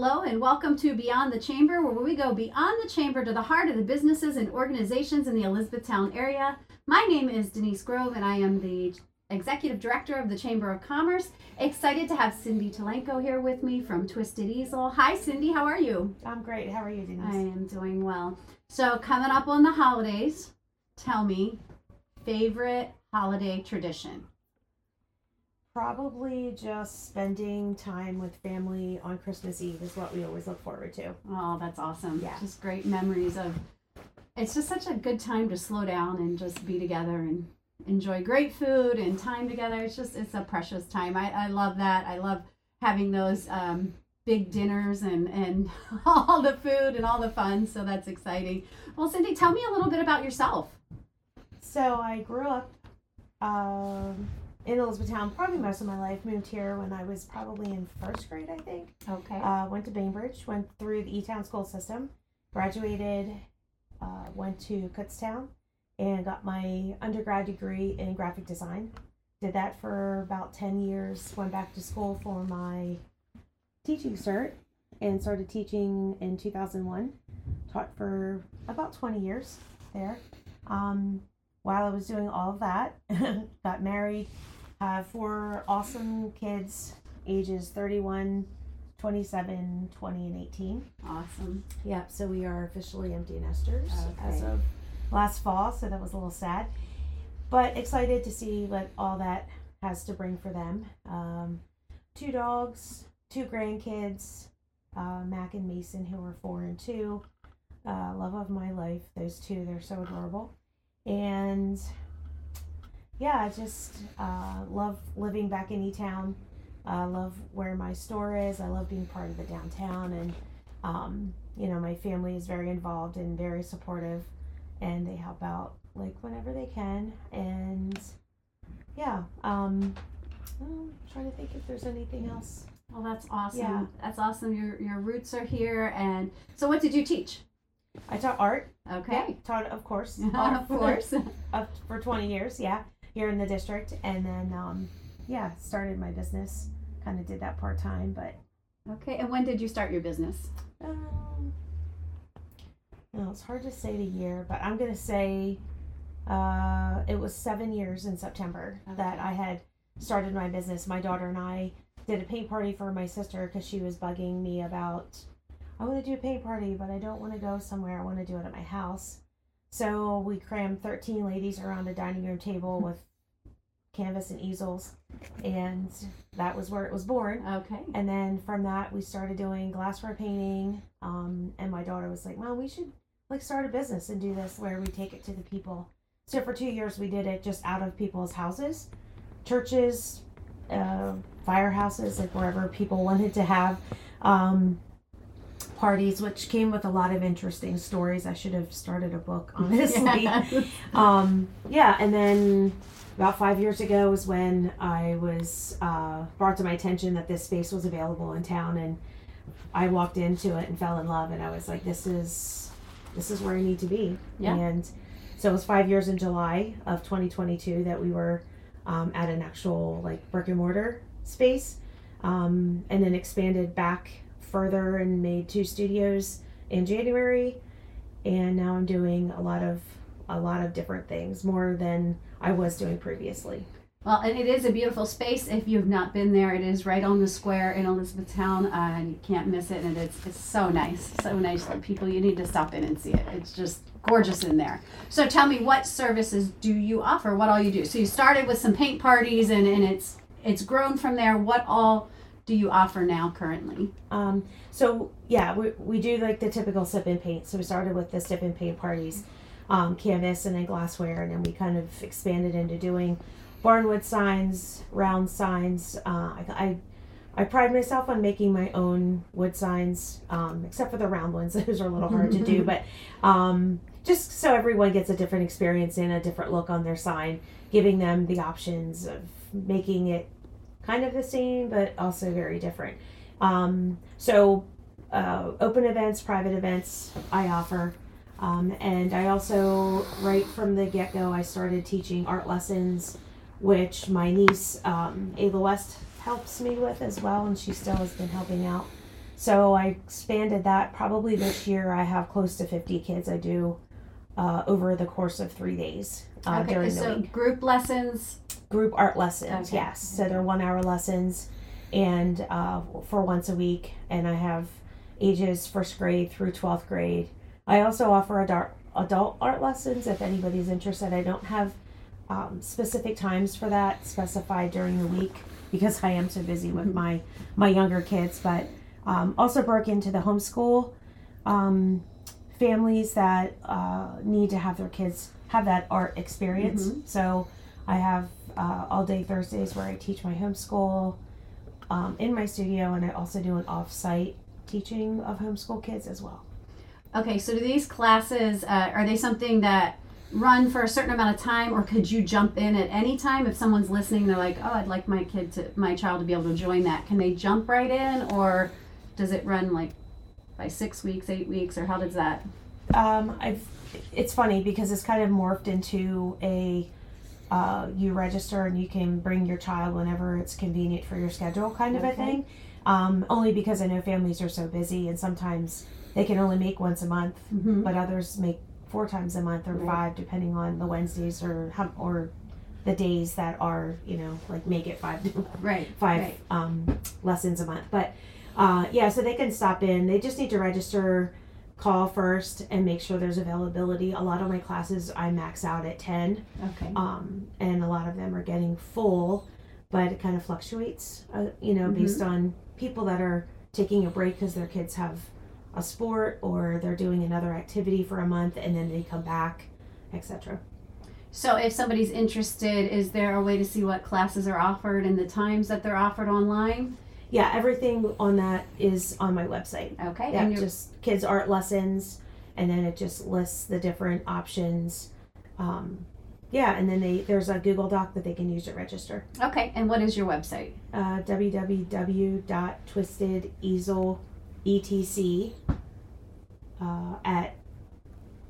Hello and welcome to Beyond the Chamber, where we go beyond the chamber to the heart of the businesses and organizations in the Elizabethtown area. My name is Denise Grove, and I am the Executive Director of the Chamber of Commerce. Excited to have Cindy Talenko here with me from Twisted Easel. Hi, Cindy, how are you? I'm great. How are you, Denise? I am doing well. So, coming up on the holidays, tell me favorite holiday tradition. Probably just spending time with family on Christmas Eve is what we always look forward to. Oh, that's awesome. Yeah. Just great memories of it's just such a good time to slow down and just be together and enjoy great food and time together. It's just it's a precious time. I, I love that. I love having those um, big dinners and and all the food and all the fun. So that's exciting. Well, Cindy, tell me a little bit about yourself. So I grew up um, in Elizabethtown probably most of my life. Moved here when I was probably in first grade, I think. Okay. Uh, went to Bainbridge, went through the E-Town school system, graduated, uh, went to Kutztown, and got my undergrad degree in graphic design. Did that for about 10 years, went back to school for my teaching cert, and started teaching in 2001. Taught for about 20 years there. Um, while I was doing all of that, got married, have four awesome kids, ages 31, 27, 20, and 18. awesome. Yep, so we are officially empty nesters as of last fall, so that was a little sad. But excited to see what all that has to bring for them. Um, two dogs, two grandkids, uh, Mac and Mason, who are four and two. Uh, love of my life, those two, they're so adorable. And yeah, I just uh, love living back in E Town. I love where my store is. I love being part of the downtown and um, you know, my family is very involved and very supportive, and they help out like whenever they can. And yeah, um, I'm trying to think if there's anything else. Well, that's awesome. Yeah. That's awesome. Your your roots are here. And so, what did you teach? I taught art. Okay. taught of course. of course. for 20 years. Yeah, here in the district, and then um, yeah, started my business. Kind of did that part time, but Okay. And when did you start your business? Um, no, it's hard to say the year, but I'm gonna say uh, it was seven years in September that I had started my business. My daughter and I did a paint party for my sister because she was bugging me about I want to do a paint party, but I don't want to go somewhere. I want to do it at my house. So we crammed 13 ladies around a dining room table with canvas and easels, and that was where it was born. Okay. And then from that, we started doing glassware painting. Um, and my daughter was like, "Mom, we should like start a business and do this where we take it to the people." So for two years, we did it just out of people's houses, churches, uh, firehouses, like wherever people wanted to have um, parties, which came with a lot of interesting stories. I should have started a book, honestly Yes. um, yeah, and then about five years ago was when I was uh, brought to my attention that this space was available in town, and I walked into it and fell in love, and I was like, "This is this is where I need to be." Yeah. And so it was five years in July of 2022 that we were um, at an actual like brick and mortar space, um, and then expanded back further and made two studios in January, and now I'm doing a lot of a lot of different things more than I was doing previously. Well, and it is a beautiful space. If you've not been there, it is right on the square in Elizabethtown, uh, and you can't miss it. And it's it's so nice, so nice. People you need to stop in and see it. It's just gorgeous in there. So tell me, what services do you offer? What all you do? So you started with some paint parties, and and it's it's grown from there. What all do you offer now currently? Um, so yeah, we, we do like the typical sip and paint. So we started with the sip and paint parties, um, canvas and then glassware, and then we kind of expanded into doing barnwood signs, round signs. Uh, I, I I pride myself on making my own wood signs, um, except for the round ones. Those are a little hard to do, but um, just so everyone gets a different experience and a different look on their sign, giving them the options of making it kind of the same, but also very different. Um, so, uh, open events, private events, I offer. Um, and I also, right from the get go, I started teaching art lessons, which my niece, um, Ava West, helps me with as well, and she still has been helping out So I expanded that. Probably this year, I have close to 50 kids I do uh, over the course of three days uh, okay, during the so week. group lessons. Group art lessons, Okay. yes. So they're one hour lessons and uh, for once a week. And I have ages first grade through 12th grade. I also offer adult, adult art lessons if anybody's interested. I don't have um, specific times for that specified during the week because I am so busy with Mhm. my my younger kids. But um, also broke into the homeschool um, families that uh, need to have their kids have that art experience. Mhm. So I have uh, all day Thursdays where I teach my homeschool um, in my studio, and I also do an off site teaching of homeschool kids as well. Okay, so do these classes uh, are they something that run for a certain amount of time, or could you jump in at any time if someone's listening? They're like, oh, I'd like my kid to, my child to be able to join that. Can they jump right in, or does it run like by six weeks, eight weeks, or how does that? Um, I've it's funny because it's kind of morphed into a uh, you register and you can bring your child whenever it's convenient for your schedule kind of a thing. Um, only because I know families are so busy and sometimes they can only make once a month, Mm-hmm. but others make four times a month or Right. five depending on the Wednesdays or how, or the days that are you know like make it five Right. five Right. um, lessons a month. But uh, yeah, so they can stop in. They just need to register, call first, and make sure there's availability. A lot of my classes I max out at ten, Okay. um, and a lot of them are getting full, but it kind of fluctuates. Uh, you know, Mm-hmm. based on people that are taking a break because their kids have a sport or they're doing another activity for a month and then they come back, etc. So if somebody's interested, is there a way to see what classes are offered and the times that they're offered online? Yeah, everything on that is on my website. Okay. Yeah, just kids art lessons, and then it just lists the different options. Um, yeah, and then they there's a Google Doc that they can use to register. okay. And what is your website? Uh, www.twistedeasel etc uh, at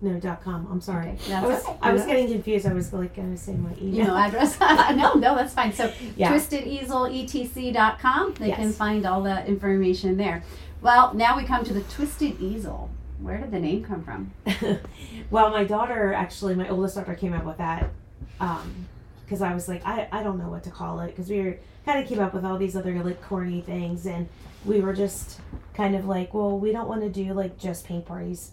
no dot com. I'm sorry. Okay, I was okay. I was getting confused. I was like gonna say my email. address. no, no, that's fine. So Yeah. twistedeaseletc.com. They can find all the information there. Well, now we come to the Twisted Easel. Where did the name come from? well, my daughter actually, my oldest daughter came up with that um, because I was like, I, I don't know what to call it because we were kind of came up with all these other like corny things and we were just kind of like, well, we don't want to do like just paint parties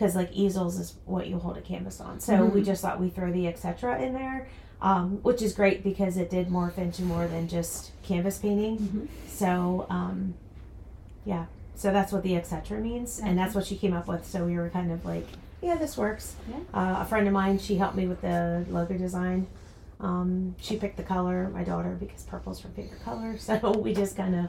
because like easels is what you hold a canvas on. So we Mhm. just thought we throw the etc. in there, um, which is great because it did morph into more than just canvas painting. Mhm. So um, yeah, so that's what the etc. means, and that's what she came up with. So we were kind of like, yeah, this works. Yeah. Uh, a friend of mine, she helped me with the logo design. Um, she picked the color, my daughter, because purple's her favorite color. So we just kind of,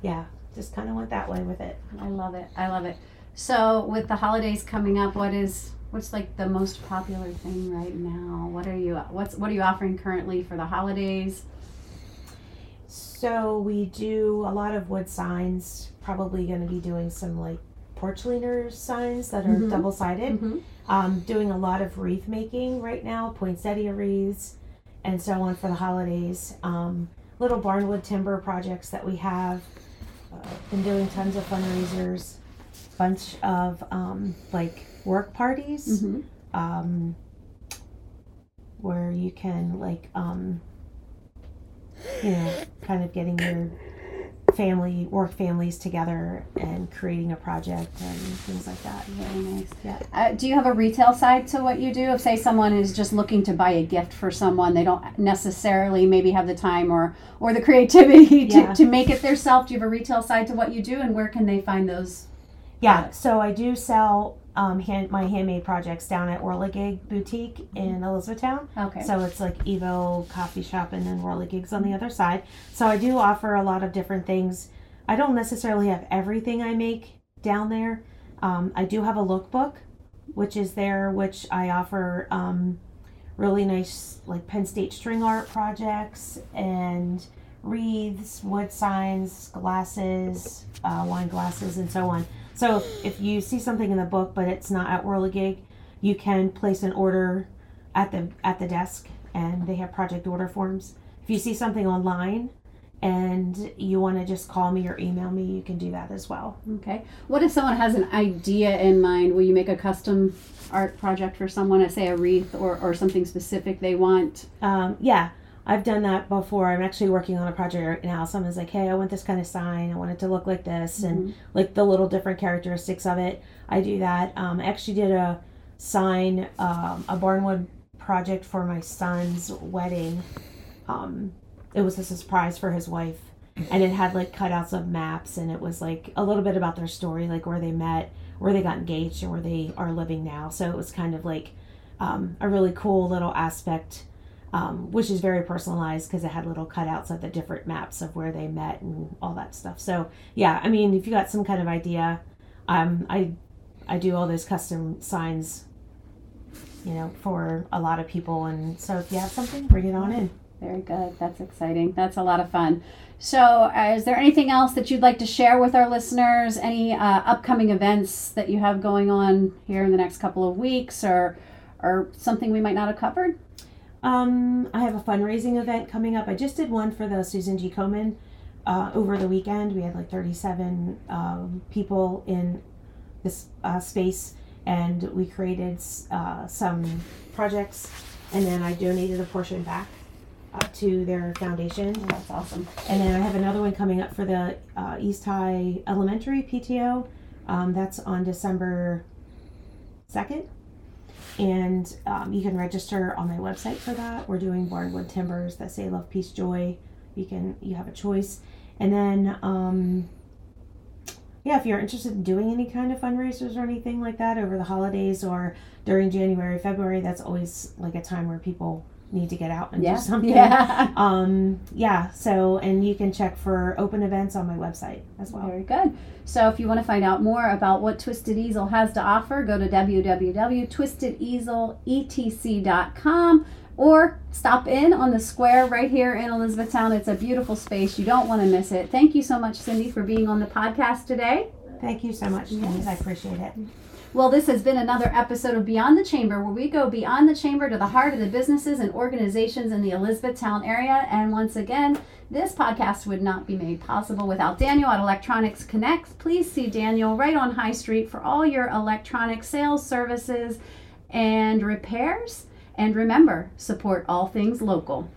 yeah, just kind of went that way with it. I love it. I love it. So with the holidays coming up, what is what's like the most popular thing right now? What are you what's what are you offering currently for the holidays? So we do a lot of wood signs. Probably going to be doing some like porch leaner signs that are Mhm. double sided. Mm-hmm. um, doing a lot of wreath making right now, poinsettia wreaths, and so on for the holidays. Um, little barnwood timber projects that we have. Uh, been doing tons of fundraisers, bunch of um, like work parties Mm-hmm. um, where you can like um, you know kind of getting your family work families together and creating a project and things like that. Very nice. Yeah. Uh, do you have a retail side to what you do? If say someone is just looking to buy a gift for someone, they don't necessarily maybe have the time or or the creativity to, Yeah. to make it themselves. Do you have a retail side to what you do, and where can they find those? Yeah, so I do sell um, hand, my handmade projects down at Whirligig Boutique in Elizabethtown. Okay. So it's like Evo Coffee Shop and then Whirligig's on the other side. So I do offer a lot of different things. I don't necessarily have everything I make down there. Um, I do have a lookbook, which is there, which I offer um, really nice like Penn State string art projects and wreaths, wood signs, glasses, uh, wine glasses, and so on. So if you see something in the book but it's not at Whirligig, you can place an order at the at the desk and they have project order forms. If you see something online and you want to just call me or email me, you can do that as well. Okay. What if someone has an idea in mind? Will you make a custom art project for someone, say a wreath or, or something specific they want? Um, yeah, I've done that before. I'm actually working on a project right now. Someone's like, hey, I want this kind of sign. I want it to look like this, and like the little different characteristics of it. I do that. Um, I actually did a sign, um, a barnwood project for my son's wedding. Um, it was a surprise for his wife, and it had like cutouts of maps, and it was like a little bit about their story, like where they met, where they got engaged, and where they are living now. So it was kind of like um, a really cool little aspect um, which is very personalized because it had little cutouts of the different maps of where they met and all that stuff. So yeah, I mean, if you got some kind of idea, um, I I do all those custom signs, you know, for a lot of people, and so if you have something, bring it on in. Very good. That's exciting. That's a lot of fun. So, uh, is there anything else that you'd like to share with our listeners? Any uh, upcoming events that you have going on here in the next couple of weeks, or or something we might not have covered? Um, I have a fundraising event coming up. I just did one for the Susan G. Komen uh, over the weekend. We had like 37 um, people in this uh, space, and we created uh, some projects, and then I donated a portion back uh, to their foundation. Oh, that's awesome. And then I have another one coming up for the uh, East High Elementary PTO. Um, that's on December 2nd and um, you can register on my website for that. We're doing barnwood timbers that say love, peace, joy. You can you have a choice, and then um, yeah, if you're interested in doing any kind of fundraisers or anything like that over the holidays or during January, February, that's always like a time where people need to get out and Yeah. do something. Yeah. Um, yeah. So, and you can check for open events on my website as well. Very good. So if you want to find out more about what Twisted Easel has to offer, go to www.twistedeaseletc.com or stop in on the square right here in Elizabethtown. It's a beautiful space. You don't want to miss it. Thank you so much, Cindy, for being on the podcast today. Thank you so much, Denise. I appreciate it. Well, this has been another episode of Beyond the Chamber, where we go beyond the chamber to the heart of the businesses and organizations in the Elizabethtown area. And once again, this podcast would not be made possible without Daniel at Electronics Connect. Please see Daniel right on High Street for all your electronic sales services and repairs. And remember, support all things local.